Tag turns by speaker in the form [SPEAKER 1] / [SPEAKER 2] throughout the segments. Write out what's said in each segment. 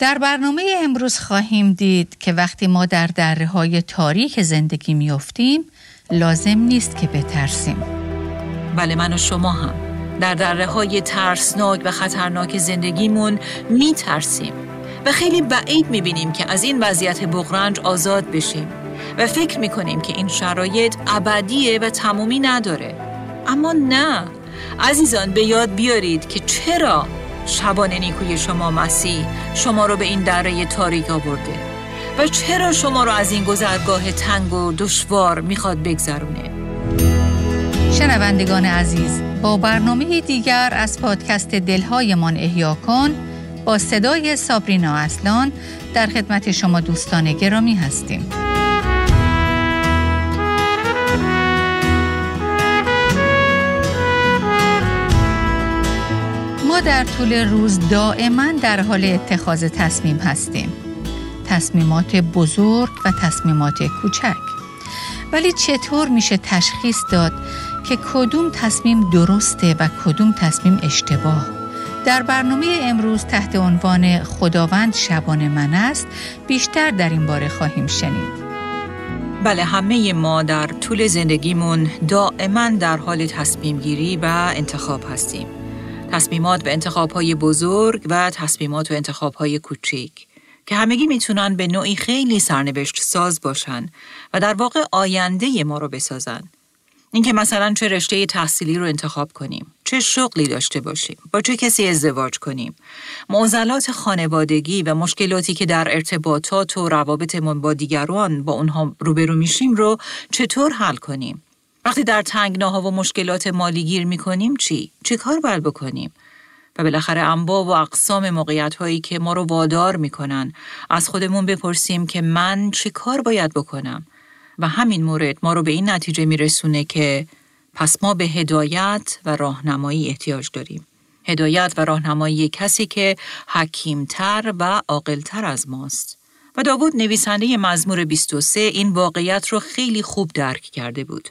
[SPEAKER 1] در برنامه امروز خواهیم دید که وقتی ما در دره های تاریک زندگی میافتیم لازم نیست که بترسیم.
[SPEAKER 2] بله من و شما هم. در دره های ترسناک و خطرناک زندگیمون میترسیم. و خیلی بعید می‌بینیم که از این وضعیت بغرنج آزاد بشیم. و فکر می‌کنیم که این شرایط ابدیه و تمومی نداره. اما نه. عزیزان به یاد بیارید که چرا شبان نیکوی شما مسیح شما رو به این دره تاریک آورده. و چرا شما رو از این گذرگاه تنگ و دشوار می‌خواد بگذرونه؟
[SPEAKER 1] شنوندگان عزیز با برنامه دیگر از پادکست دلهایمان احیا کن با صدای سابرینا اصلان در خدمت شما دوستان گرامی هستیم. در طول روز دائما در حال اتخاذ تصمیم هستیم. تصمیمات بزرگ و تصمیمات کوچک. ولی چطور میشه تشخیص داد که کدوم تصمیم درسته و کدوم تصمیم اشتباه؟ در برنامه امروز تحت عنوان خداوند شبان من است بیشتر در این باره خواهیم شنید.
[SPEAKER 2] بله همه ما در طول زندگیمون دائما در حال تصمیم گیری و انتخاب هستیم. تصمیمات و انتخاب های بزرگ و تصمیمات و انتخاب های کوچیک که همگی می‌تونن به نوعی خیلی سرنوشت ساز باشن و در واقع آینده ما رو بسازن. اینکه مثلا چه رشته تحصیلی رو انتخاب کنیم، چه شغلی داشته باشیم، با چه کسی ازدواج کنیم، معضلات خانوادگی و مشکلاتی که در ارتباطات و روابطمون با دیگران با اونها روبرو میشیم رو چطور حل کنیم. وقتی در تنگناها و مشکلات مالی گیر می‌کنیم چی؟ چه کار باید بکنیم؟ و بالاخره انبا و اقسام موقعیت هایی که ما رو وادار می‌کنن از خودمون بپرسیم که من چه کار باید بکنم و همین مورد ما رو به این نتیجه میرسونه که پس ما به هدایت و راهنمایی احتیاج داریم. هدایت و راهنمایی کسی که حکیمتر و عاقلتر از ماست. و داوود نویسنده مزمور 23 این واقعیت رو خیلی خوب درک کرده بود.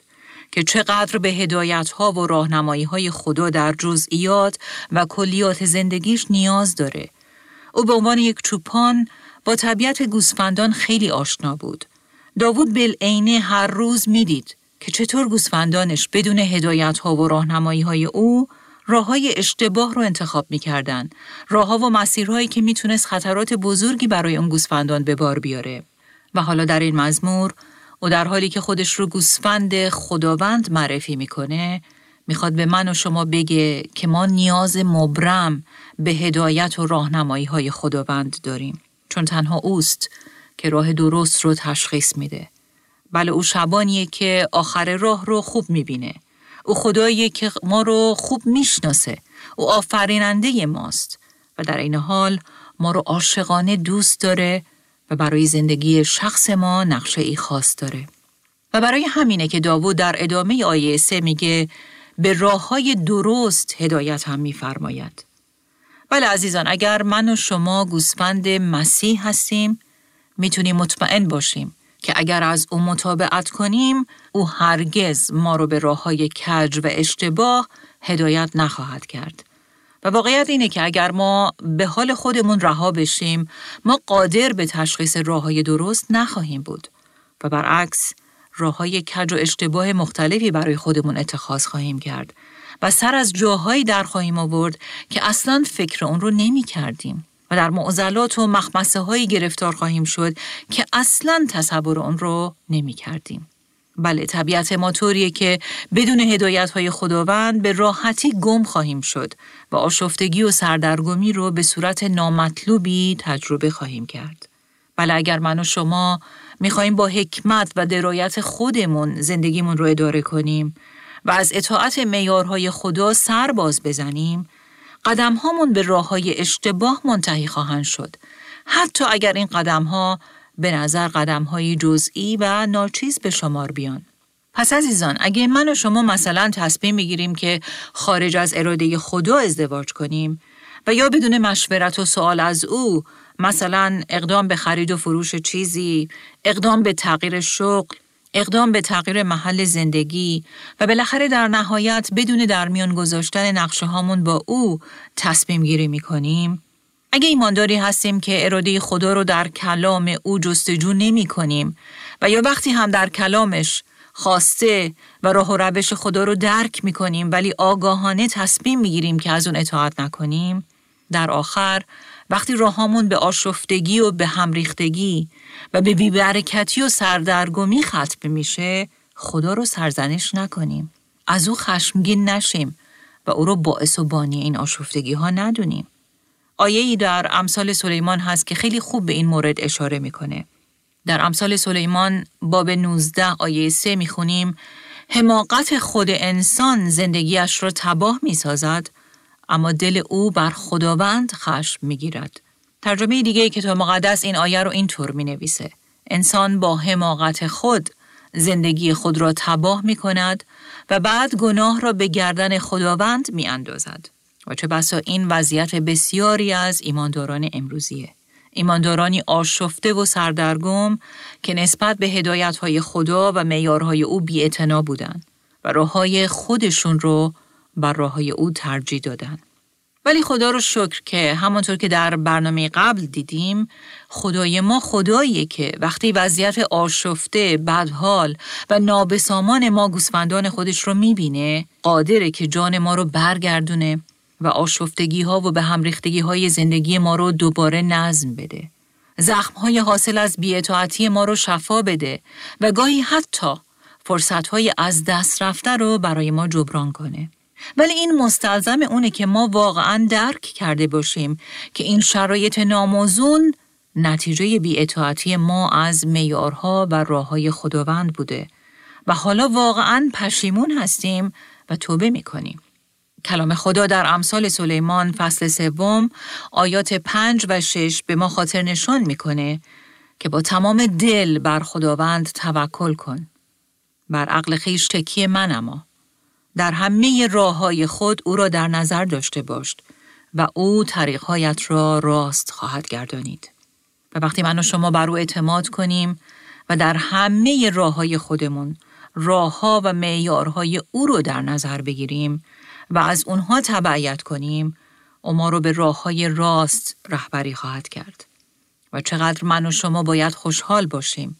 [SPEAKER 2] که چقدر به هدایت ها و راهنمایی های خدا در جزئیات و کلیات زندگیش نیاز داره. او به عنوان یک چوپان با طبیعت گوسفندان خیلی آشنا بود. داوود بالعینه هر روز می‌دید که چطور گوسفندانش بدون هدایت ها و راهنمایی های او راه های اشتباه رو انتخاب می‌کردن. راه ها و مسیرهایی که می‌تونست خطرات بزرگی برای اون گوسفندان به بار بیاره. و حالا در این مزمور و در حالی که خودش رو گوسفند خداوند معرفی می‌کنه می‌خواد به من و شما بگه که ما نیاز مبرم به هدایت و راهنمایی های خداوند داریم. چون تنها اوست که راه درست رو تشخیص میده. بله او شبانیه که آخر راه رو خوب می‌بینه. او خداییه که ما رو خوب می‌شناسه. او آفریننده ماست. و در این حال ما رو عاشقانه دوست داره و برای زندگی شخص ما نقشه ای خاص داره. و برای همینه که داوود در ادامه آیه سه میگه به راه های درست هدایت هم میفرماید. بله عزیزان اگر من و شما گوسفند مسیح هستیم می‌تونیم مطمئن باشیم که اگر از او مطابقت کنیم او هرگز ما رو به راه های کج و اشتباه هدایت نخواهد کرد. و واقعیت اینه که اگر ما به حال خودمون رها بشیم ما قادر به تشخیص راه های درست نخواهیم بود و برعکس راه های کج و اشتباه مختلفی برای خودمون اتخاذ خواهیم کرد و سر از جاهایی در خواهیم آورد که اصلا فکر اون رو نمی کردیم و در معضلات و مخمسه هایی گرفتار خواهیم شد که اصلا تصور اون رو نمی کردیم. بله طبیعت ما طوریه که بدون هدایت های خداوند به راحتی گم خواهیم شد و آشفتگی و سردرگمی رو به صورت نامطلوبی تجربه خواهیم کرد. بله اگر من و شما می‌خواهیم با حکمت و درایت خودمون زندگیمون رو اداره کنیم و از اطاعت میارهای خدا سر باز بزنیم، قدم هامون به راه های اشتباه منتهی خواهند شد. حتی اگر این قدم ها به نظر قدم های جزئی و ناچیز به شمار بیان. پس عزیزان اگه من و شما مثلا تصمیم می‌گیریم که خارج از اراده خدا ازدواج کنیم و یا بدون مشورت و سوال از او مثلا اقدام به خرید و فروش چیزی، اقدام به تغییر شغل، اقدام به تغییر محل زندگی و بالاخره در نهایت بدون در میان گذاشتن نقشه هامون با او تصمیم گیری می کنیم اگه ایمانداری هستیم که اراده خدا رو در کلام او جستجو نمی کنیم و یا وقتی هم در کلامش خواسته و راه و روش خدا رو درک می کنیم ولی آگاهانه تصمیم می گیریم که از اون اطاعت نکنیم. در آخر وقتی راهامون به آشفتگی و به همریختگی و به بیبرکتی و سردرگمی ختم میشه خدا رو سرزنش نکنیم. از او خشمگین نشیم و او رو باعث و بانی این آشفتگی ها ندونیم. آیه ای در امثال سلیمان هست که خیلی خوب به این مورد اشاره می‌کنه. در امثال سلیمان باب 19 آیه 3 می‌خونیم حماقت خود انسان زندگیش را تباه می‌سازد اما دل او بر خداوند خشم می‌گیرد. ترجمه دیگه کتاب مقدس این آیه رو اینطور می نویسه. انسان با حماقت خود زندگی خود را تباه می کند و بعد گناه را به گردن خداوند می اندازد. و چه بسا این وضعیت بسیاری از ایمانداران امروزیه. ایماندارانی آشفته و سردرگم که نسبت به هدایت خدا و میارهای او بی بودند و راه های خودشون رو بر راه های او ترجیح دادن. ولی خدا رو شکر که همانطور که در برنامه قبل دیدیم خدای ما خداییه که وقتی وضعیت آشفته، بدحال و نابسامان ما گوسفندان خودش رو می‌بینه قادره که جان ما رو برگردونه و آشفتگی ها و به هم ریختگی های زندگی ما رو دوباره نظم بده. زخم های حاصل از بیعتاعتی ما رو شفا بده و گاهی حتی فرصت های از دست رفته رو برای ما جبران کنه. ولی این مستلزم اونه که ما واقعا درک کرده باشیم که این شرایط ناموزون نتیجه بیعتاعتی ما از میارها و راه های خداوند بوده و حالا واقعا پشیمون هستیم و توبه می‌کنیم. کلام خدا در امثال سلیمان فصل سوم آیات پنج و شش به ما خاطر نشان می‌کنه که با تمام دل بر خداوند توکل کن. بر عقل خیش تکیه من اما. در همه راه های خود او را در نظر داشته باش و او طریقهایت را راست خواهد گردانید. و وقتی من و شما بر او اعتماد کنیم و در همه راه های خودمون راه ها و معیارهای او رو در نظر بگیریم و از اونها تبعیت کنیم ما رو به راه های راست رهبری خواهد کرد. و چقدر من و شما باید خوشحال باشیم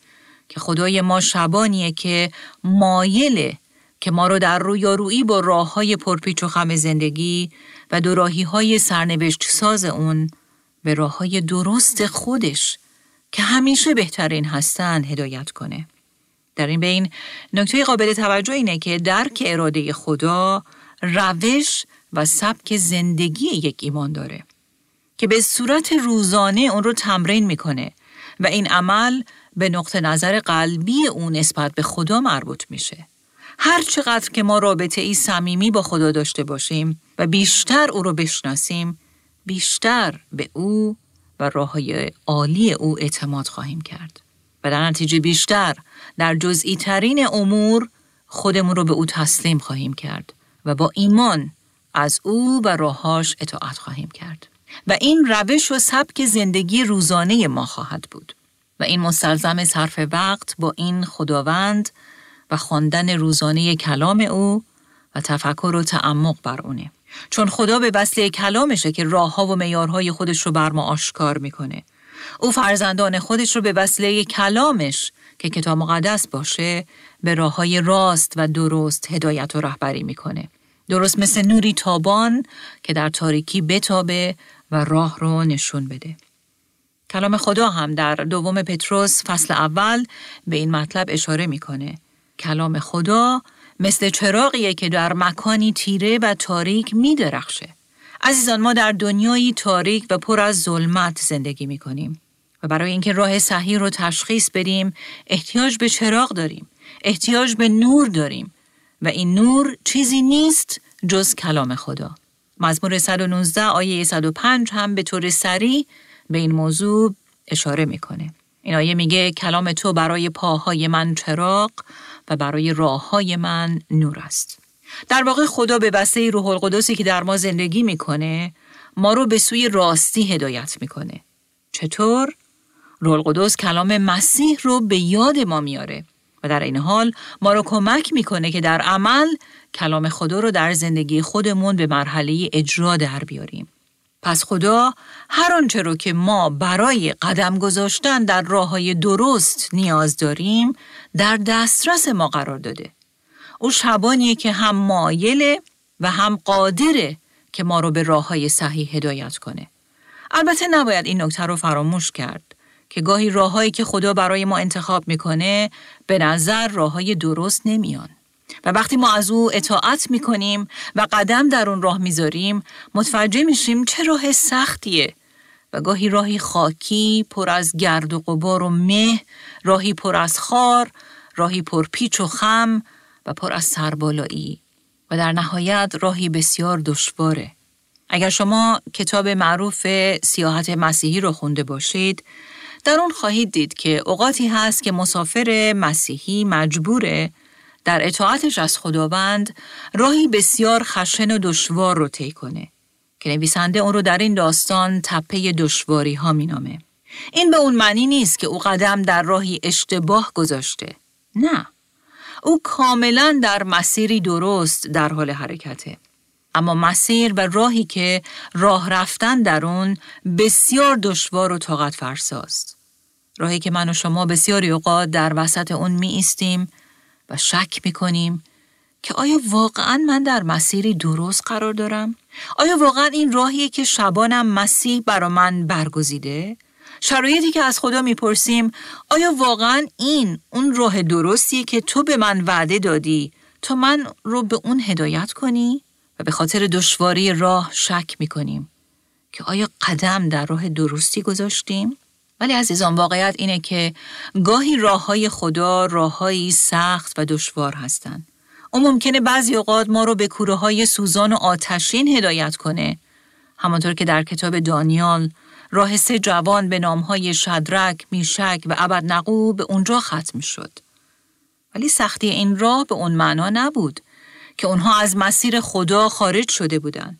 [SPEAKER 2] که خدای ما شبانیه که مایل که ما رو در رویارویی با راه های پرپیچ و خم زندگی و دوراهی های سرنوشت ساز اون به راه های درست خودش که همیشه بهترین هستند هدایت کنه. در این بین نکته قابل توجه اینه که درک اراده خدا روش و سبک زندگی یک ایمان داره که به صورت روزانه اون رو تمرین می‌کنه و این عمل به نقطه نظر قلبی اون نسبت به خدا مربوط میشه. هر چقدر که ما رابطه ای صمیمی با خدا داشته باشیم و بیشتر او رو بشناسیم بیشتر به او و راه های عالی او اعتماد خواهیم کرد و در نتیجه بیشتر در جزئی ترین امور خودمون رو به او تسلیم خواهیم کرد و با ایمان از او و راهاش اطاعت خواهیم کرد و این روش و سبک زندگی روزانه ما خواهد بود و این مستلزم صرف وقت با این خداوند و خواندن روزانه کلام او و تفکر و تعمق بر اونه. چون خدا به وسیله کلامشه که راهها و میارهای خودش رو بر ما آشکار می‌کنه. او فرزندان خودش رو به وسیله کلامش که کتاب مقدس باشه به راه های راست و درست هدایت و رهبری می‌کنه. درست مثل نوری تابان که در تاریکی بتابه و راه رو نشون بده. کلام خدا هم در دوم پتروس فصل اول به این مطلب اشاره می‌کنه کلام خدا مثل چراغیه که در مکانی تیره و تاریک می درخشه. عزیزان ما در دنیایی تاریک و پر از ظلمت زندگی می کنیم و برای اینکه راه صحیح رو تشخیص بدیم احتیاج به چراغ داریم احتیاج به نور داریم و این نور چیزی نیست جز کلام خدا مزمور 119 آیه 105 هم به طور سریع به این موضوع اشاره می‌کنه این آیه میگه کلام تو برای پاهای من چراغ و برای راه های من نور است. در واقع خدا به وسیله روح القدسی که در ما زندگی می‌کنه ما رو به سوی راستی هدایت می‌کنه. چطور؟ روح القدس کلام مسیح رو به یاد ما میاره و در این حال ما رو کمک می‌کنه که در عمل کلام خدا رو در زندگی خودمون به مرحله اجرا در بیاریم. پس خدا هر آنچه رو که ما برای قدم گذاشتن در راه های درست نیاز داریم در دسترس ما قرار داده. او شبانیه که هم مایله و هم قادره که ما رو به راه های صحیح هدایت کنه. البته نباید این نکته رو فراموش کرد که گاهی راههایی که خدا برای ما انتخاب می‌کنه به نظر راه های درست نمیان. و وقتی ما از او اطاعت می‌کنیم و قدم در اون راه می‌ذاریم متوجه میشیم چه راه سختیه. و گاهی راهی خاکی پر از گرد و غبار و مه راهی پر از خار راهی پر پیچ و خم و پر از سربالایی. و در نهایت راهی بسیار دشواره. اگر شما کتاب معروف سیاحت مسیحی رو خونده باشید در اون خواهید دید که اوقاتی هست که مسافر مسیحی مجبوره در اطاعتش از خداوند راهی بسیار خشن و دشوار رو طی کنه که نویسنده اون رو در این داستان تپه دشواری ها مینامه. این به اون معنی نیست که او قدم در راهی اشتباه گذاشته. نه. او کاملا در مسیری درست در حال حرکته. اما مسیر و راهی که راه رفتن در اون بسیار دشوار و طاقت فرساست. راهی که من و شما بسیاری اوقات در وسط اون می ایستیم و شک می کنیم که آیا واقعا من در مسیری درست قرار دارم؟ آیا واقعا این راهیه که شبانم مسیح برا من برگزیده؟ شرایطی که از خدا می‌پرسیم آیا واقعا این اون راه درستیه که تو به من وعده دادی تا من رو به اون هدایت کنی؟ و به خاطر دشواری راه شک می‌کنیم که آیا قدم در راه درستی گذاشتیم؟ ولی عزیزان واقعیت اینه که گاهی راه های خدا راههایی سخت و دشوار هستند. او ممکنه بعضی اوقات ما رو به کوره های سوزان و آتشین هدایت کنه. همانطور که در کتاب دانیال راه سه جوان به های شدرک، میشک و ابد نقو به اونجا ختم شد. ولی سختی این راه به اون معنا نبود که اونها از مسیر خدا خارج شده بودند.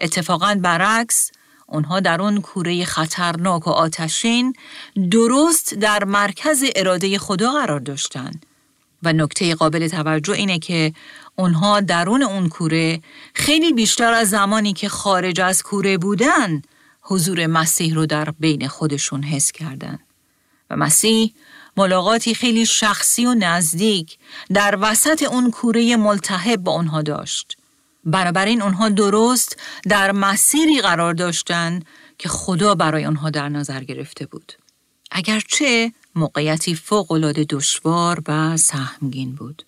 [SPEAKER 2] اتفاقا برعکس اونها در اون کوره خطرناک و آتشین درست در مرکز اراده خدا قرار داشتند. و نکته قابل توجه اینه که اونها درون اون کوره خیلی بیشتر از زمانی که خارج از کوره بودن حضور مسیح رو در بین خودشون حس کردن. و مسیح ملاقاتی خیلی شخصی و نزدیک در وسط اون کوره ملتهب با اونها داشت. بنابراین اونها درست در مسیری قرار داشتند که خدا برای آنها در نظر گرفته بود. اگرچه موقعیتی فوقالعاده دشوار و سهمگین بود.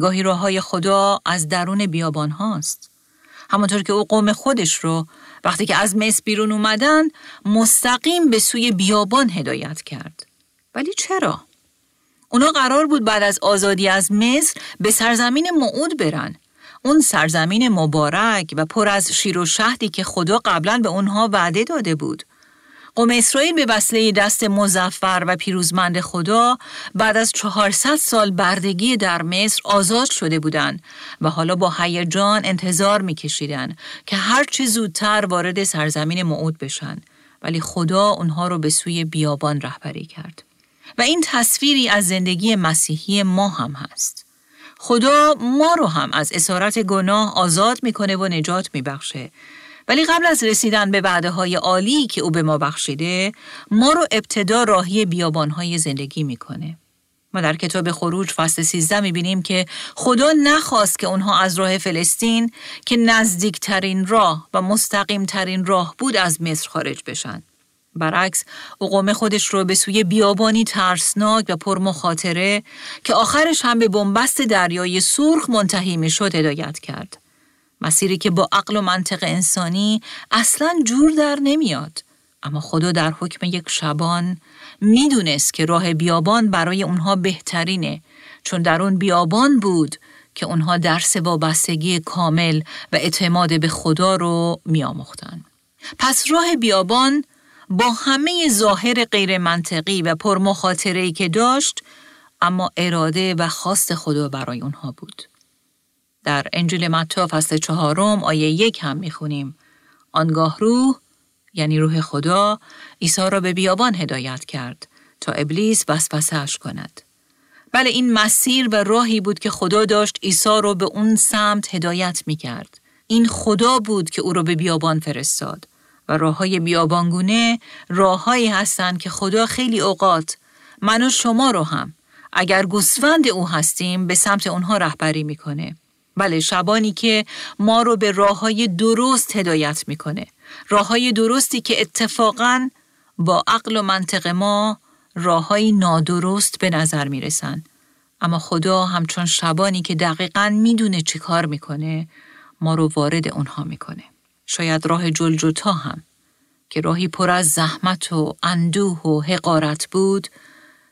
[SPEAKER 2] گاهی راه های خدا از درون بیابان هاست. همانطور که او قوم خودش رو وقتی که از مصر بیرون اومدن مستقیم به سوی بیابان هدایت کرد. ولی چرا؟ اونا قرار بود بعد از آزادی از مصر به سرزمین معود برن اون سرزمین مبارک و پر از شیر و شهدی که خدا قبلا به اونها وعده داده بود. قوم اسرائیل به وسیله دست مزفر و پیروزمند خدا بعد از 400 سال بردگی در مصر آزاد شده بودند و حالا با هیجان انتظار میکشیدند که هر چه زودتر وارد سرزمین موعود بشن. ولی خدا اونها رو به سوی بیابان رهبری کرد. و این تصویری از زندگی مسیحی ما هم هست. خدا ما رو هم از اسارت گناه آزاد می‌کنه و نجات میبخشه ولی قبل از رسیدن به وعده های عالی که او به ما بخشیده ما رو ابتدا راهی بیابان های زندگی می‌کنه ما در کتاب خروج فصل 13 می‌بینیم که خدا نخواست که اونها از راه فلسطین که نزدیکترین راه و مستقیم ترین راه بود از مصر خارج بشن. برعکس او قوم خودش رو به سوی بیابانی ترسناک و پر مخاطره که آخرش هم به بنبست دریای سرخ منتهی می شد هدایت کرد. مسیری که با عقل و منطق انسانی اصلا جور در نمیاد. اما خدا در حکم یک شبان می‌دونست که راه بیابان برای اونها بهترینه چون در اون بیابان بود که اونها درس وابستگی کامل و اعتماد به خدا رو میآموختند. پس راه بیابان با همه ظاهر غیر منطقی و پرمخاطره که داشت اما اراده و خواست خدا برای اونها بود. در انجیل متی فصل چهارم آیه یک هم می‌خونیم آنگاه روح یعنی روح خدا عیسی را به بیابان هدایت کرد تا ابلیس وسوسه‌اش کند. بله این مسیر و راهی بود که خدا داشت عیسی را به اون سمت هدایت می کرد. این خدا بود که او را به بیابان فرستاد. و راه های بیابانگونه راههایی هستند که خدا خیلی اوقات من و شما رو هم اگر گوسفند او هستیم به سمت اونها رهبری می‌کنه. بله شبانی که ما رو به راه های درست هدایت می‌کنه. راه های درستی که اتفاقا با عقل و منطق ما راه های نادرست به نظر می‌رسن. اما خدا همچون شبانی که دقیقا می‌دونه چی کار می‌کنه ما رو وارد اونها می‌کنه. شاید راه جلجتا هم که راهی پر از زحمت و اندوه و حقارت بود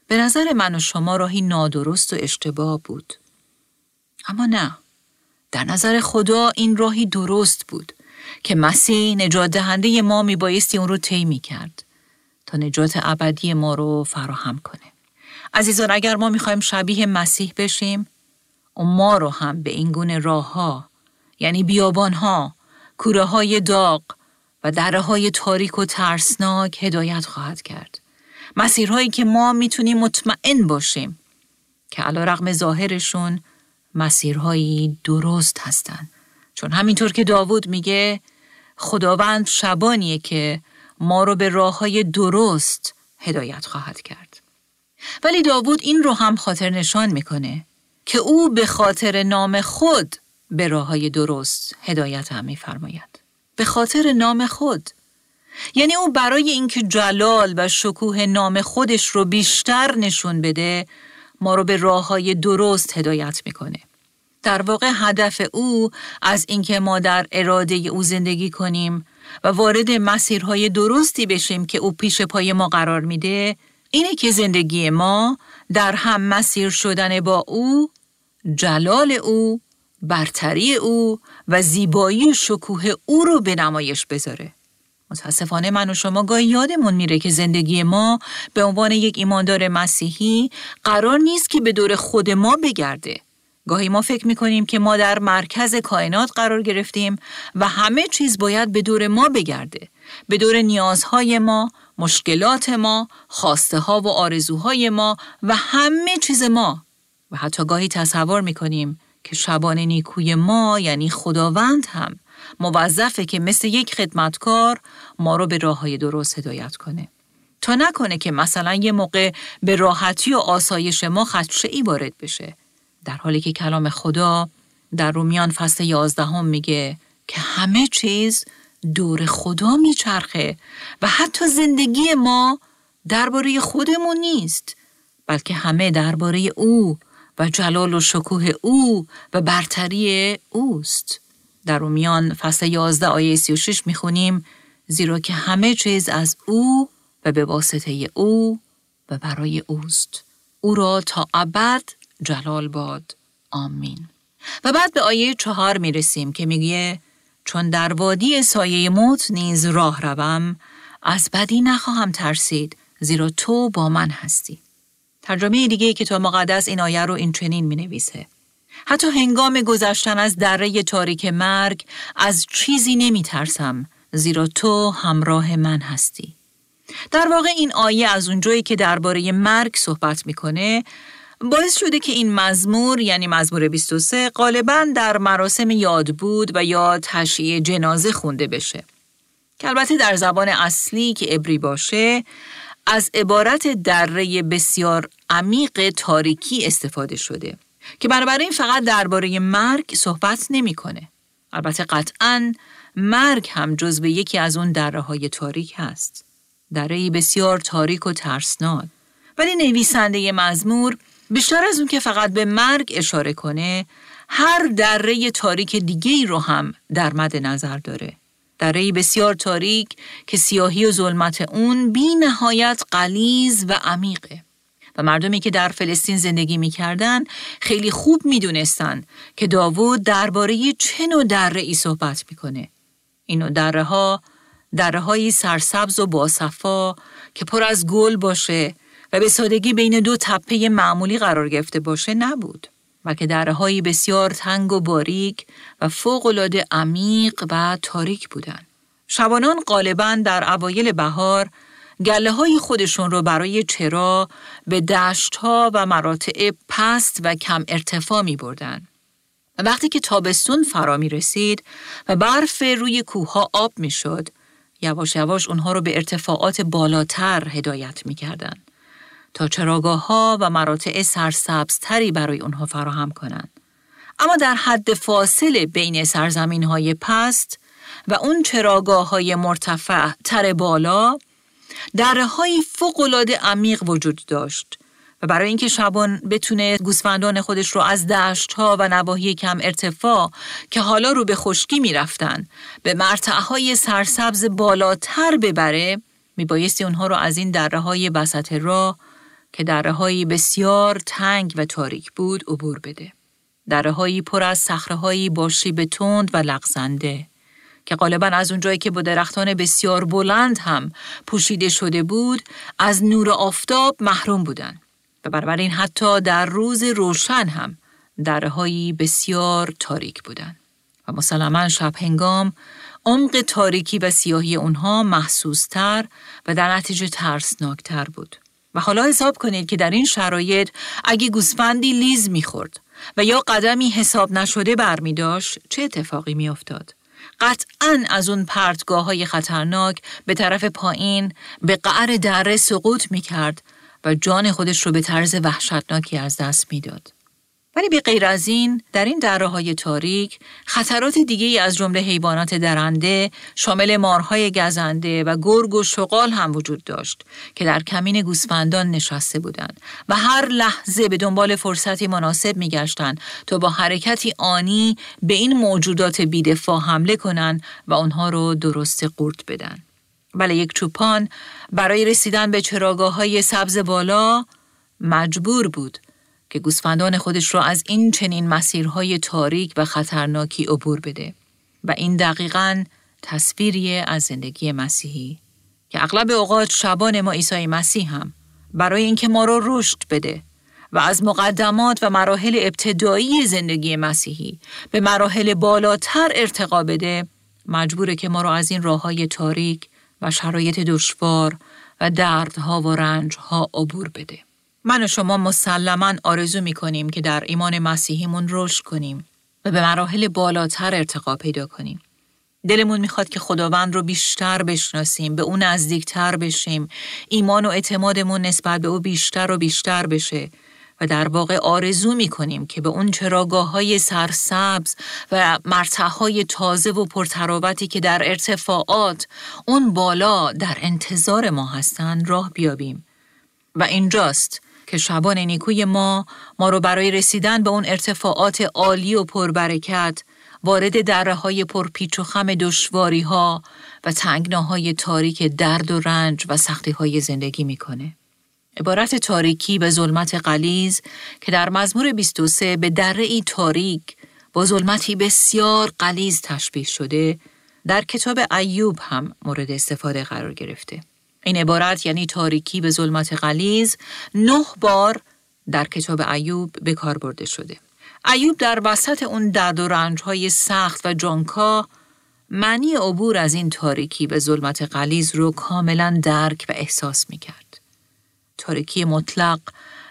[SPEAKER 2] به نظر من و شما راهی نادرست و اشتباه بود. اما نه. در نظر خدا این راهی درست بود که مسیح نجات دهنده ما می بایستی اون رو طی می کرد تا نجات ابدی ما رو فراهم کنه. عزیزان اگر ما می‌خوایم شبیه مسیح بشیم و ما رو هم به این گونه راه ها یعنی بیابان ها، کوره های داغ و دره های تاریک و ترسناک هدایت خواهد کرد. مسیرهایی که ما می‌تونیم مطمئن باشیم که علا رقم ظاهرشون مسیرهایی درست هستند. چون همینطور که داوود میگه خداوند شبانیه که ما رو به راه های درست هدایت خواهد کرد. ولی داوود این رو هم خاطر نشان می‌کنه که او به خاطر نام خود به راه های درست هدایت هم میفرماید. به خاطر نام خود یعنی او برای اینکه جلال و شکوه نام خودش رو بیشتر نشون بده ما رو به راه های درست هدایت می‌کنه. در واقع هدف او از اینکه ما در اراده او زندگی کنیم و وارد مسیرهای درستی بشیم که او پیش پای ما قرار میده اینه که زندگی ما در هم مسیر شدن با او جلال او برتری او و زیبایی شکوه او رو به نمایش بذاره متاسفانه من و شما گاهی یادمون میره که زندگی ما به عنوان یک ایماندار مسیحی قرار نیست که به دور خود ما بگرده. گاهی ما فکر می‌کنیم که ما در مرکز کائنات قرار گرفتیم و همه چیز باید به دور ما بگرده. به دور نیازهای ما، مشکلات ما، خواسته ها و آرزوهای ما و همه چیز ما. و حتی گاهی تصور می‌کنیم که شبان نیکوی ما یعنی خداوند هم موظفه که مثل یک خدمتکار ما رو به راه های درست هدایت کنه. تا نکنه که مثلا یه موقع به راحتی و آسایش ما خدشه ای وارد بشه. در حالی که کلام خدا در رومیان فصل یازدهم میگه که همه چیز دور خدا میچرخه و حتی زندگی ما درباره خودمون نیست بلکه همه درباره او و جلال و شکوه او و برتری اوست. در رومیان فصل 11 آیه 36 می‌خونیم زیرا که همه چیز از او و به واسطه او و برای اوست. او را تا ابد جلال باد. آمین. و بعد به آیه چهار می رسیم که میگه چون در وادی سایه موت نیز راه روم از بدی نخواهم ترسید زیرا تو با من هستی. ترجمه دیگه کتاب مقدس این آیه رو این چنین می نویسه. حتی هنگام گذشتن از دره تاریک مرگ از چیزی نمی ترسم زیرا تو همراه من هستی. در واقع این آیه از اونجایی که درباره مرگ صحبت می‌کنه باعث شده که این مزمور یعنی مزمور 23 غالبا در مراسم یاد بود و یا تشییع جنازه خونده بشه. که البته در زبان اصلی که ابری باشه از عبارت دره بسیار عمیق تاریکی استفاده شده. که بنابراین فقط درباره مرگ صحبت نمی‌کنه. البته قطعا مرگ هم جزو یکی از اون دره های تاریک هست. دره بسیار تاریک و ترسناک. ولی نویسنده مزمور بیشتر از اون که فقط به مرگ اشاره کنه هر دره تاریک دیگه ای رو هم در مد نظر داره. دره بسیار تاریک که سیاهی و ظلمت اون بی نهایت قلیز و عمیقه. و مردمی که در فلسطین زندگی می‌کردن خیلی خوب می‌دونستن که داوود درباره چه نوع دره ای صحبت می‌کنه. این دره ها دره های سرسبز و باصفا که پر از گل باشه و به سادگی بین دو تپه معمولی قرار گرفته باشه نبود. بلکه دره های بسیار تنگ و باریک و فوقالعاده عمیق و تاریک بودند. شبانان غالبا در اوایل بهار گله های خودشون رو برای چرا به دشت ها و مراتع پست و کم ارتفاع می بردن. وقتی که تابستون فرا می رسید و برف روی کوه ها آب می شد، یواش یواش اونها رو به ارتفاعات بالاتر هدایت می‌کردن تا چراگاه ها و مراتع سرسبزتری برای اونها فراهم کنند. اما در حد فاصله بین سرزمین های پست و اون چراگاه های مرتفع تر بالا دره های عمیق وجود داشت و برای اینکه شبان بتونه گوسفندان خودش رو از دشت ها و نواحی کم ارتفاع که حالا رو به خشکی می‌رفتن به مرتعهای سرسبز بالاتر ببره میبایستی اونها رو از این دره های وسط راه که دره های بسیار تنگ و تاریک بود عبور بده. دره هایی پر از صخره با شیب تند و لغزنده که غالبا از اونجایی که با درختان بسیار بلند هم پوشیده شده بود از نور آفتاب محروم بودند. و بنابراین حتی در روز روشن هم درهایی بسیار تاریک بودند و مسلما شب هنگام عمق تاریکی و سیاهی اونها محسوستر و در نتیجه ترسناکتر بود. و حالا حساب کنید که در این شرایط اگه گوسفندی لیز می‌خورد و یا قدمی حساب نشده برمی داشت چه اتفاقی میافتاد؟ قطعا از اون پرتگاه های خطرناک به طرف پایین به قعر دره سقوط می کرد و جان خودش رو به طرز وحشتناکی از دست می‌داد. ولی به غیر از این در این دره های تاریک خطرات دیگه از جمله حیوانات درنده شامل مارهای گزنده و گرگ و شغال هم وجود داشت که در کمین گوسفندان نشسته بودند و هر لحظه به دنبال فرصتی مناسب میگشتند تا با حرکتی آنی به این موجودات بیدفاع حمله کنند و آنها رو درست قورت بدن. بله یک چوپان برای رسیدن به چراگاه های سبز بالا مجبور بود که گوسفندان خودش را از این چنین مسیرهای تاریک و خطرناکی عبور بده و این دقیقا تصویری از زندگی مسیحی که اغلب اوقات شبان ما عیسی مسیح هم برای اینکه ما را رشد بده و از مقدمات و مراحل ابتدایی زندگی مسیحی به مراحل بالاتر ارتقا بده مجبوره که ما را از این راه های تاریک و شرایط دشوار و دردها و رنجها عبور بده. من و شما مسلما آرزو می کنیم که در ایمان مسیحیمون رشد کنیم و به مراحل بالاتر ارتقا پیدا کنیم. دلمون می‌خواد که خداوند رو بیشتر بشناسیم، به اون نزدیکتر بشیم، ایمان و اعتمادمون نسبت به او بیشتر و بیشتر بشه و در واقع آرزو می کنیم که به اون چراگاه های سرسبز و های تازه و پرتراوتی که در ارتفاعات اون بالا در انتظار ما هستند راه بیابیم. و اینجاست که شبان نیکوی ما ما رو برای رسیدن به اون ارتفاعات عالی و پربرکت وارد دره های پرپیچ و خم دشواری ها و تنگناهای تاریک درد و رنج و سختی های زندگی می‌کنه. عبارت تاریکی به ظلمت قلیز که در مزمور 23 به دره ای تاریک با ظلمتی بسیار قلیز تشبیه شده در کتاب ایوب هم مورد استفاده قرار گرفته. این عبارت یعنی تاریکی به ظلمت قلیز نه بار در کتاب ایوب به کار برده شده. ایوب در وسط اون درد و رنجهای سخت و جانکا معنی عبور از این تاریکی به ظلمت قلیز رو کاملا درک و احساس می کرد. تاریکی مطلق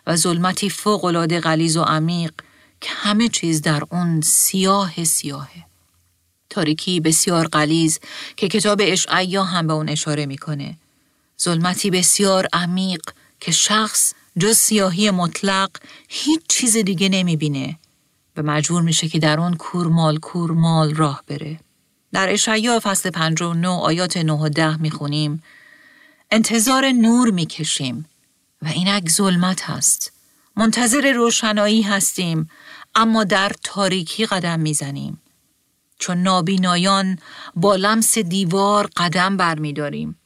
[SPEAKER 2] و ظلمتی فوقالعاده غلیظ و عمیق که همه چیز در اون سیاه سیاهه. تاریکی بسیار غلیظ که کتاب اشعیا هم به اون اشاره می‌کنه. ظلمتی بسیار عمیق که شخص جز سیاهی مطلق هیچ چیز دیگه نمی‌بینه و مجبور میشه که در اون کورمال کورمال راه بره. در اشعیا فصل 59 آیات 9 و 10 می‌خونیم انتظار نور می‌کشیم و اینک ظلمت هست. منتظر روشنایی هستیم اما در تاریکی قدم می‌زنیم. چون نابینایان با لمس دیوار قدم برمیداریم.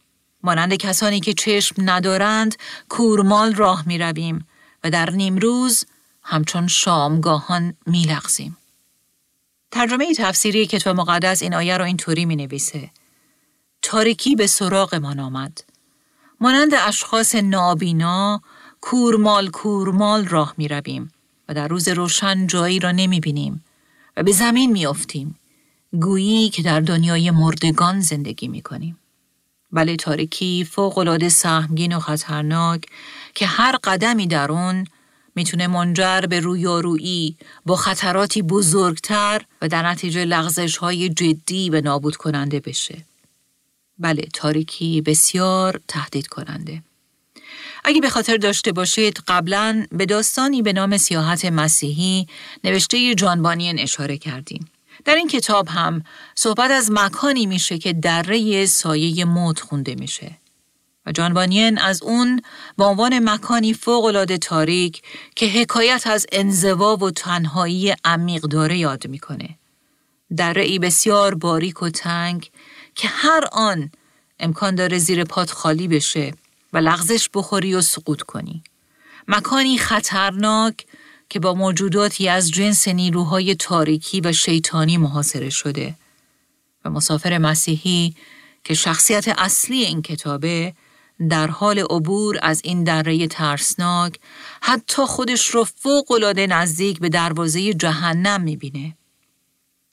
[SPEAKER 2] مانند کسانی که چشم ندارند کورمال راه می رویم و در نیمروز همچون شامگاهان می لغزیم. ترجمه تفسیری کتاب مقدس این آیه را اینطوری می نویسه. تاریکی به سراغمان آمد. مانند اشخاص نابینا کورمال کورمال راه می رویم و در روز روشن جایی را نمی بینیم و به زمین می افتیم. گویی که در دنیای مردگان زندگی می کنیم. بله تاریکی فوقلاده سهمگین و خطرناک که هر قدمی در اون می‌تونه منجر به رویارویی با خطراتی بزرگتر و در نتیجه لغزش های جدی و نابود کننده بشه. بله تاریکی بسیار تهدید کننده. اگه به خاطر داشته باشید قبلا به داستانی به نام سیاحت مسیحی نوشته جانبانین اشاره کردیم. در این کتاب هم صحبت از مکانی میشه که دره سایه موت خونده میشه. و جانبانین از اون به عنوان مکانی فوقالعاده تاریک که حکایت از انزوا و تنهایی عمیق داره یاد می‌کنه. دره ای بسیار باریک و تنگ که هر آن امکان داره زیر پات خالی بشه و لغزش بخوری و سقوط کنی. مکانی خطرناک که با موجوداتی از جنس نیروهای تاریکی و شیطانی محاصره شده و مسافر مسیحی که شخصیت اصلی این کتابه در حال عبور از این دره ترسناک حتی خودش رو فوق العاده نزدیک به دروازه جهنم می‌بینه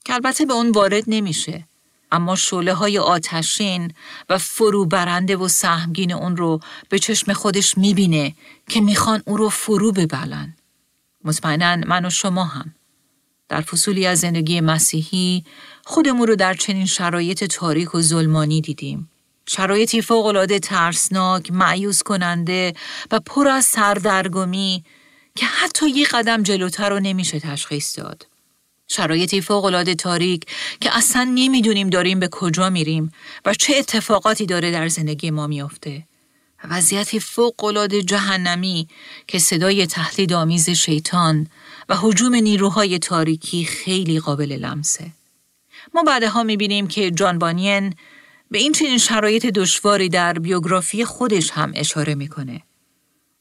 [SPEAKER 2] که البته به اون وارد نمیشه اما شعله های آتشین و فرو برنده و سهمگین اون رو به چشم خودش می‌بینه که می‌خوان او رو فرو ببلن. مطمئنا من و شما هم. در فصولی از زندگی مسیحی خودمون رو در چنین شرایط تاریک و ظلمانی دیدیم. شرایطی فوقالعاده ترسناک، معیوز کننده و پر از سردرگمی که حتی یک قدم جلوتر رو نمیشه تشخیص داد. شرایطی فوقالعاده تاریک که اصلا نمی‌دونیم داریم به کجا میریم و چه اتفاقاتی داره در زندگی ما میافته. وضعیتی فوقالعاده جهنمی که صدای تهدید آمیز شیطان و حجوم نیروهای تاریکی خیلی قابل لمسه. ما بعدها می‌بینیم که جان بانین به این چنین شرایط دشواری در بیوگرافی خودش هم اشاره می‌کنه.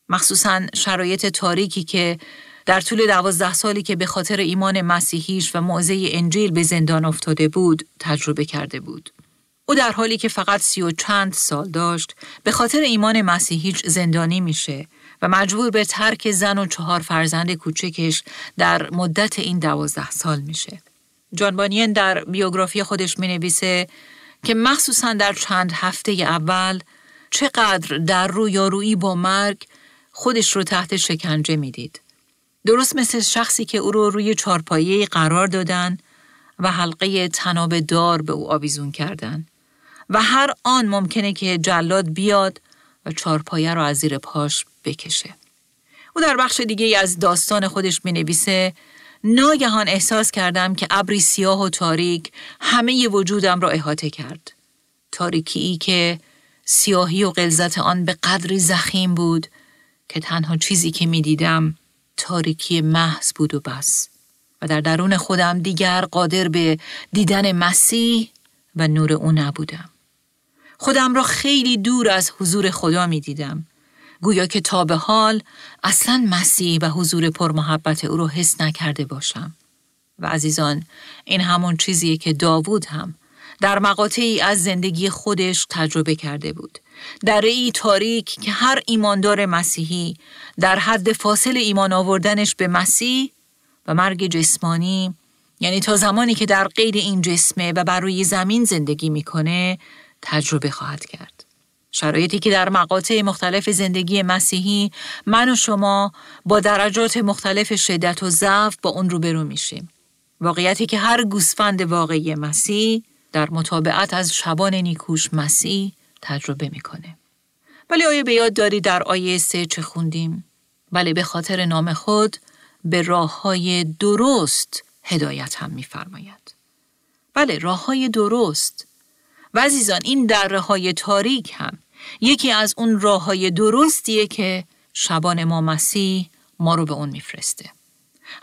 [SPEAKER 2] مخصوصا شرایط تاریکی که در طول دوازده سالی که به خاطر ایمان مسیحیش و موعظه انجیل به زندان افتاده بود تجربه کرده بود. او در حالی که فقط سی و چند سال داشت به خاطر ایمان مسیحیش زندانی میشه و مجبور به ترک زن و چهار فرزند کوچکش در مدت این دوازده سال میشه. جانبانین در بیوگرافی خودش می نویسه که مخصوصا در چند هفته اول چقدر در رویارویی با مرگ خودش رو تحت شکنجه می‌دید. درست مثل شخصی که او رو روی چارپایه قرار دادن و حلقه تناب دار به او آویزون کردن و هر آن ممکنه که جلاد بیاد و چارپایه رو از زیر پاش بکشه. او در بخش دیگه از داستان خودش می نویسه ناگهان احساس کردم که ابری سیاه و تاریک همه وجودم را احاطه کرد. تاریکی ای که سیاهی و غلظت آن به قدری زخیم بود که تنها چیزی که می دیدم تاریکی محض بود و بس و در درون خودم دیگر قادر به دیدن مسیح و نور او نبودم. خودم را خیلی دور از حضور خدا می دیدم. گویا که تا به حال اصلا مسیح و حضور پرمحبت او را حس نکرده باشم. و عزیزان این همون چیزیه که داوود هم در مقاطعی از زندگی خودش تجربه کرده بود. در ای تاریک که هر ایماندار مسیحی در حد فاصل ایمان آوردنش به مسیح و مرگ جسمانی یعنی تا زمانی که در قید این جسمه و بر روی زمین زندگی می‌کنه تجربه خواهد کرد. شرایطی که در مقاطع مختلف زندگی مسیحی من و شما با درجات مختلف شدت و ضعف با اون روبرو میشیم. واقعیتی که هر گوسفند واقعی مسیح در مطابقت از شبان نیکوش مسیح تجربه می‌کنه. ولی آیا به یاد داری در آیه سه چه خوندیم؟ بله به خاطر نام خود به راه های درست هدایت هم میفرماید. بله راه های درست. و عزیزان این دره های تاریک هم یکی از اون راه های درستیه که شبان ما مسیح ما رو به اون میفرسته.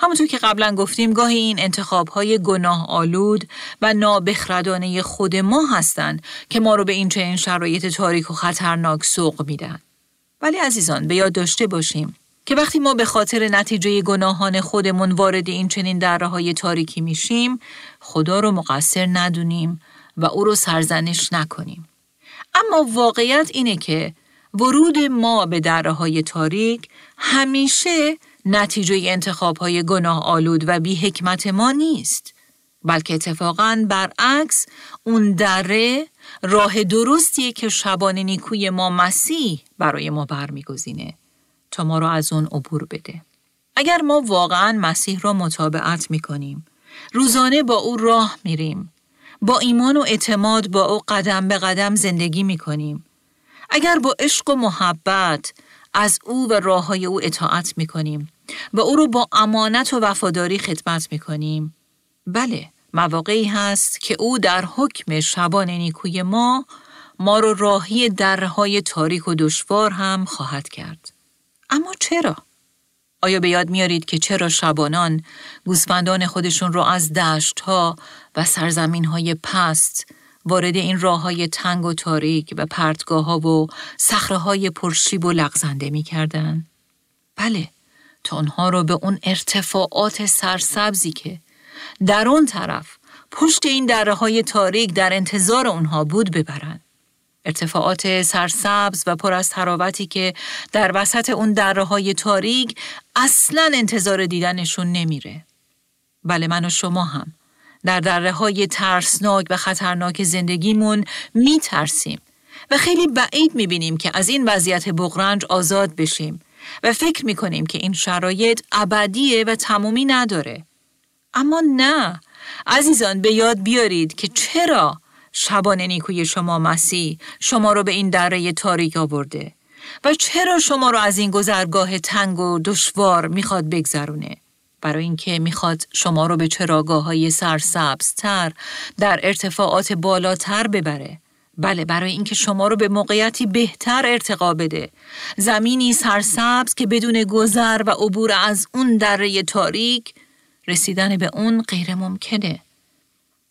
[SPEAKER 2] همونطور که قبلا گفتیم گاهی این انتخاب های گناه آلود و نابخردانه خود ما هستند که ما رو به این چنین شرایط تاریک و خطرناک سوق میدن. ولی عزیزان به یاد داشته باشیم که وقتی ما به خاطر نتیجه گناهان خودمون وارد این چنین دره های تاریکی میشیم خدا رو مقصر ندونیم و او رو سرزنش نکنیم. اما واقعیت اینه که ورود ما به دره های تاریک همیشه نتیجه انتخاب های گناه آلود و بی حکمت ما نیست. بلکه اتفاقا برعکس اون دره راه درستیه که شبان نیکوی ما مسیح برای ما برمیگزینه تا ما رو از اون عبور بده. اگر ما واقعا مسیح را مطابقت می‌کنیم، روزانه با او راه میریم، با ایمان و اعتماد با او قدم به قدم زندگی می کنیم. اگر با عشق و محبت از او و راه های او اطاعت می کنیم و او رو با امانت و وفاداری خدمت می کنیم. بله، مواقعی هست که او در حکم شبان نیکوی ما ما رو راهی درهای تاریک و دشوار هم خواهد کرد. اما چرا؟ آیا به یاد میارید که چرا شبانان گوسفندان خودشون رو از دشت ها و سرزمین های پست وارد این راه های تنگ و تاریک و پرتگاه ها و سخره های پرشیب و لغزنده می کردن؟ بله، تا اونها رو به اون ارتفاعات سرسبزی که در اون طرف پشت این دره های تاریک در انتظار اونها بود ببرند. ارتفاعات سرسبز و پر از تراوتی که در وسط اون دره های تاریک اصلا انتظار دیدنشون نمیره. بله من و شما هم در دره های ترسناک و خطرناک زندگیمون میترسیم و خیلی بعید می‌بینیم که از این وضعیت بغرنج آزاد بشیم و فکر می‌کنیم که این شرایط ابدیه و تمومی نداره. اما نه عزیزان به یاد بیارید که چرا شبان نیکوی شما مسیح شما رو به این دره تاریک آورده و چرا شما رو از این گذرگاه تنگ و دشوار می‌خواد بگذرونه؟ برای اینکه می‌خواد شما رو به چراگاه های سرسبزتر در ارتفاعات بالاتر ببره. بله برای اینکه شما رو به موقعیتی بهتر ارتقا بده. زمینی سرسبز که بدون گذر و عبور از اون دره تاریک رسیدن به اون غیر ممکنه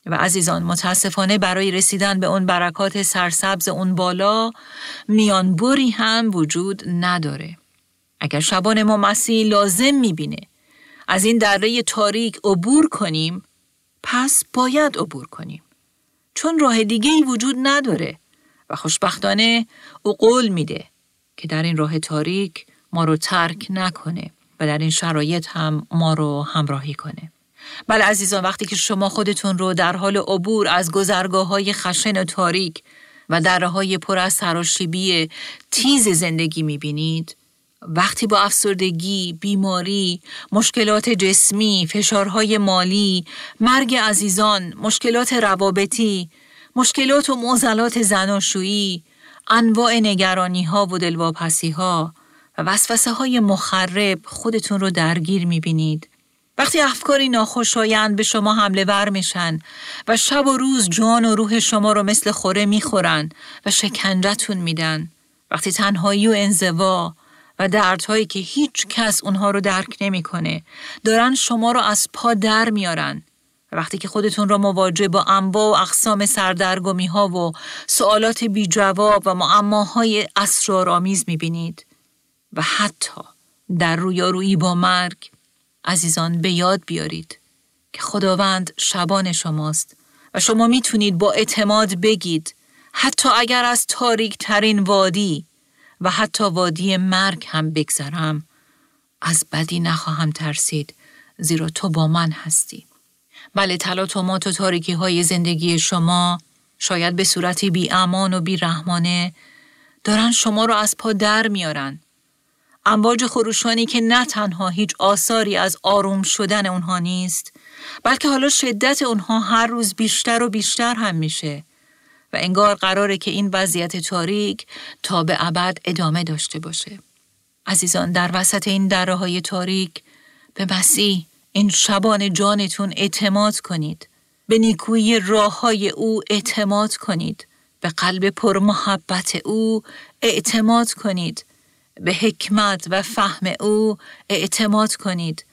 [SPEAKER 2] و عزیزان متاسفانه برای رسیدن به اون برکات سرسبز اون بالا میانبری هم وجود نداره. اگر شبان ما مسیح لازم می‌بینه از این دره تاریک عبور کنیم پس باید عبور کنیم. چون راه دیگه ای وجود نداره و خوشبختانه او قول میده که در این راه تاریک ما رو ترک نکنه و در این شرایط هم ما رو همراهی کنه. بله عزیزان وقتی که شما خودتون رو در حال عبور از گذرگاه های خشن و تاریک و دره های پر از سراشیبی تیز زندگی می‌بینید وقتی با افسردگی، بیماری، مشکلات جسمی، فشارهای مالی، مرگ عزیزان، مشکلات روابطی، مشکلات و معضلات زناشویی، انواع نگرانی ها و دلواپسی ها و وسوسه های مخرب خودتون رو درگیر می‌بینید. وقتی افکاری ناخوشایند به شما حمله ور میشن و شب و روز جان و روح شما رو مثل خوره می‌خورن و شکنجتون میدن وقتی تنهایی و انزوا و دردهایی که هیچ کس اونها رو درک نمی‌کنه دارن شما رو از پا در میارن. و وقتی که خودتون رو مواجه با انواع و اقسام سردرگمی ها و سوالات بی جواب و معماهای اسرارآمیز می‌بینید و حتی در رویارویی با مرگ عزیزان به یاد بیارید که خداوند شبان شماست و شما می‌تونید با اعتماد بگید حتی اگر از تاریک ترین وادی و حتی وادی مرگ هم بگذرم از بدی نخواهم ترسید زیرا تو با من هستی. بله تلاطمات و تاریکی های زندگی شما شاید به صورتی بی امان و بی رحمانه دارن شما رو از پا در میارن امواج خروشانی که نه تنها هیچ آثاری از آروم شدن اونها نیست بلکه حالا شدت اونها هر روز بیشتر و بیشتر هم میشه و انگار قراره که این وضعیت تاریک تا به ابد ادامه داشته باشه. عزیزان در وسط این دره های تاریک به مسیح این شبان جانتون اعتماد کنید. به نیکویی راه های او اعتماد کنید. به قلب پر محبت او اعتماد کنید. به حکمت و فهم او اعتماد کنید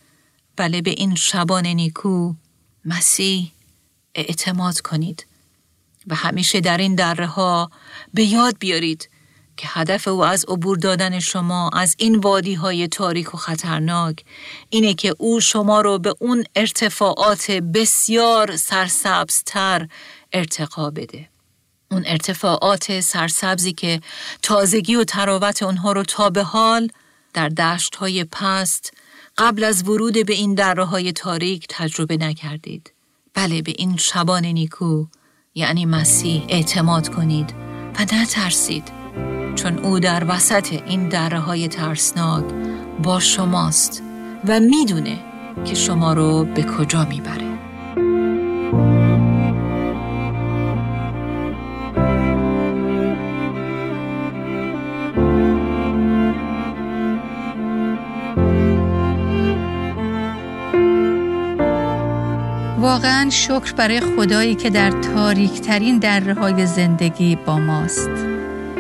[SPEAKER 2] بله به این شبان نیکو مسیح اعتماد کنید و همیشه در این دره ها به یاد بیارید که هدف او از عبور دادن شما از این وادی های تاریک و خطرناک اینه که او شما رو به اون ارتفاعات بسیار سرسبزتر ارتقا بده. اون ارتفاعات سرسبزی که تازگی و تراوت اونها رو تا به حال در دشت های پست قبل از ورود به این دره های تاریک تجربه نکردید. بله به این شبان نیکو یعنی مسیح اعتماد کنید و نترسید چون او در وسط این دره های ترسناک با شماست و می‌دونه که شما رو به کجا می‌بره.
[SPEAKER 1] واقعا شکر برای خدایی که در تاریک ترین دره های زندگی با ماست.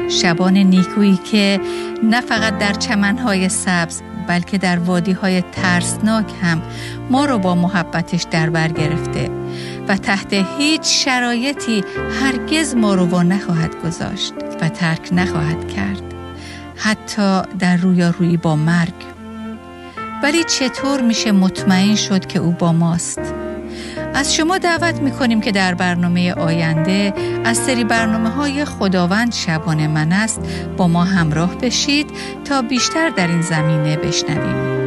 [SPEAKER 1] شبان نیکویی که نه فقط در چمنهای سبز بلکه در وادی های ترسناک هم ما رو با محبتش در بر گرفته و تحت هیچ شرایطی هرگز ما رو با نخواهد گذاشت و ترک نخواهد کرد. حتی در رویارویی با مرگ. ولی چطور میشه مطمئن شد که او با ماست؟ از شما دعوت می‌کنیم که در برنامه آینده از سری برنامه های خداوند شبان من است با ما همراه بشید تا بیشتر در این زمینه بشنویم.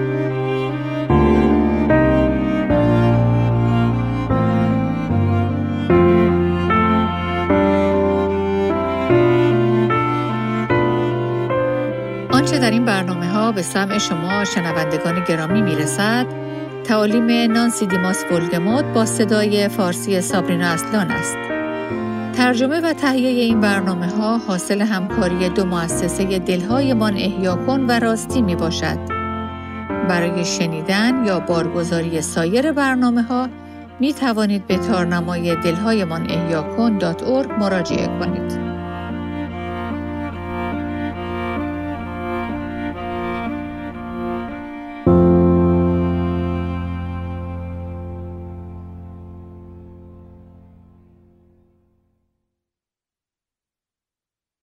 [SPEAKER 1] آنچه در این برنامه ها به سمع شما شنوندگان گرامی می‌رسد تعالیم نانسی دیماس ولگموت با صدای فارسی سابرینا اصلان است. ترجمه و تهیه این برنامه ها حاصل همکاری دو مؤسسه دلهایمان احیا کن و راستی می باشد. برای شنیدن یا بارگزاری سایر برنامه ها می توانید به تارنمای دلهایمان احیا کن مراجعه کنید.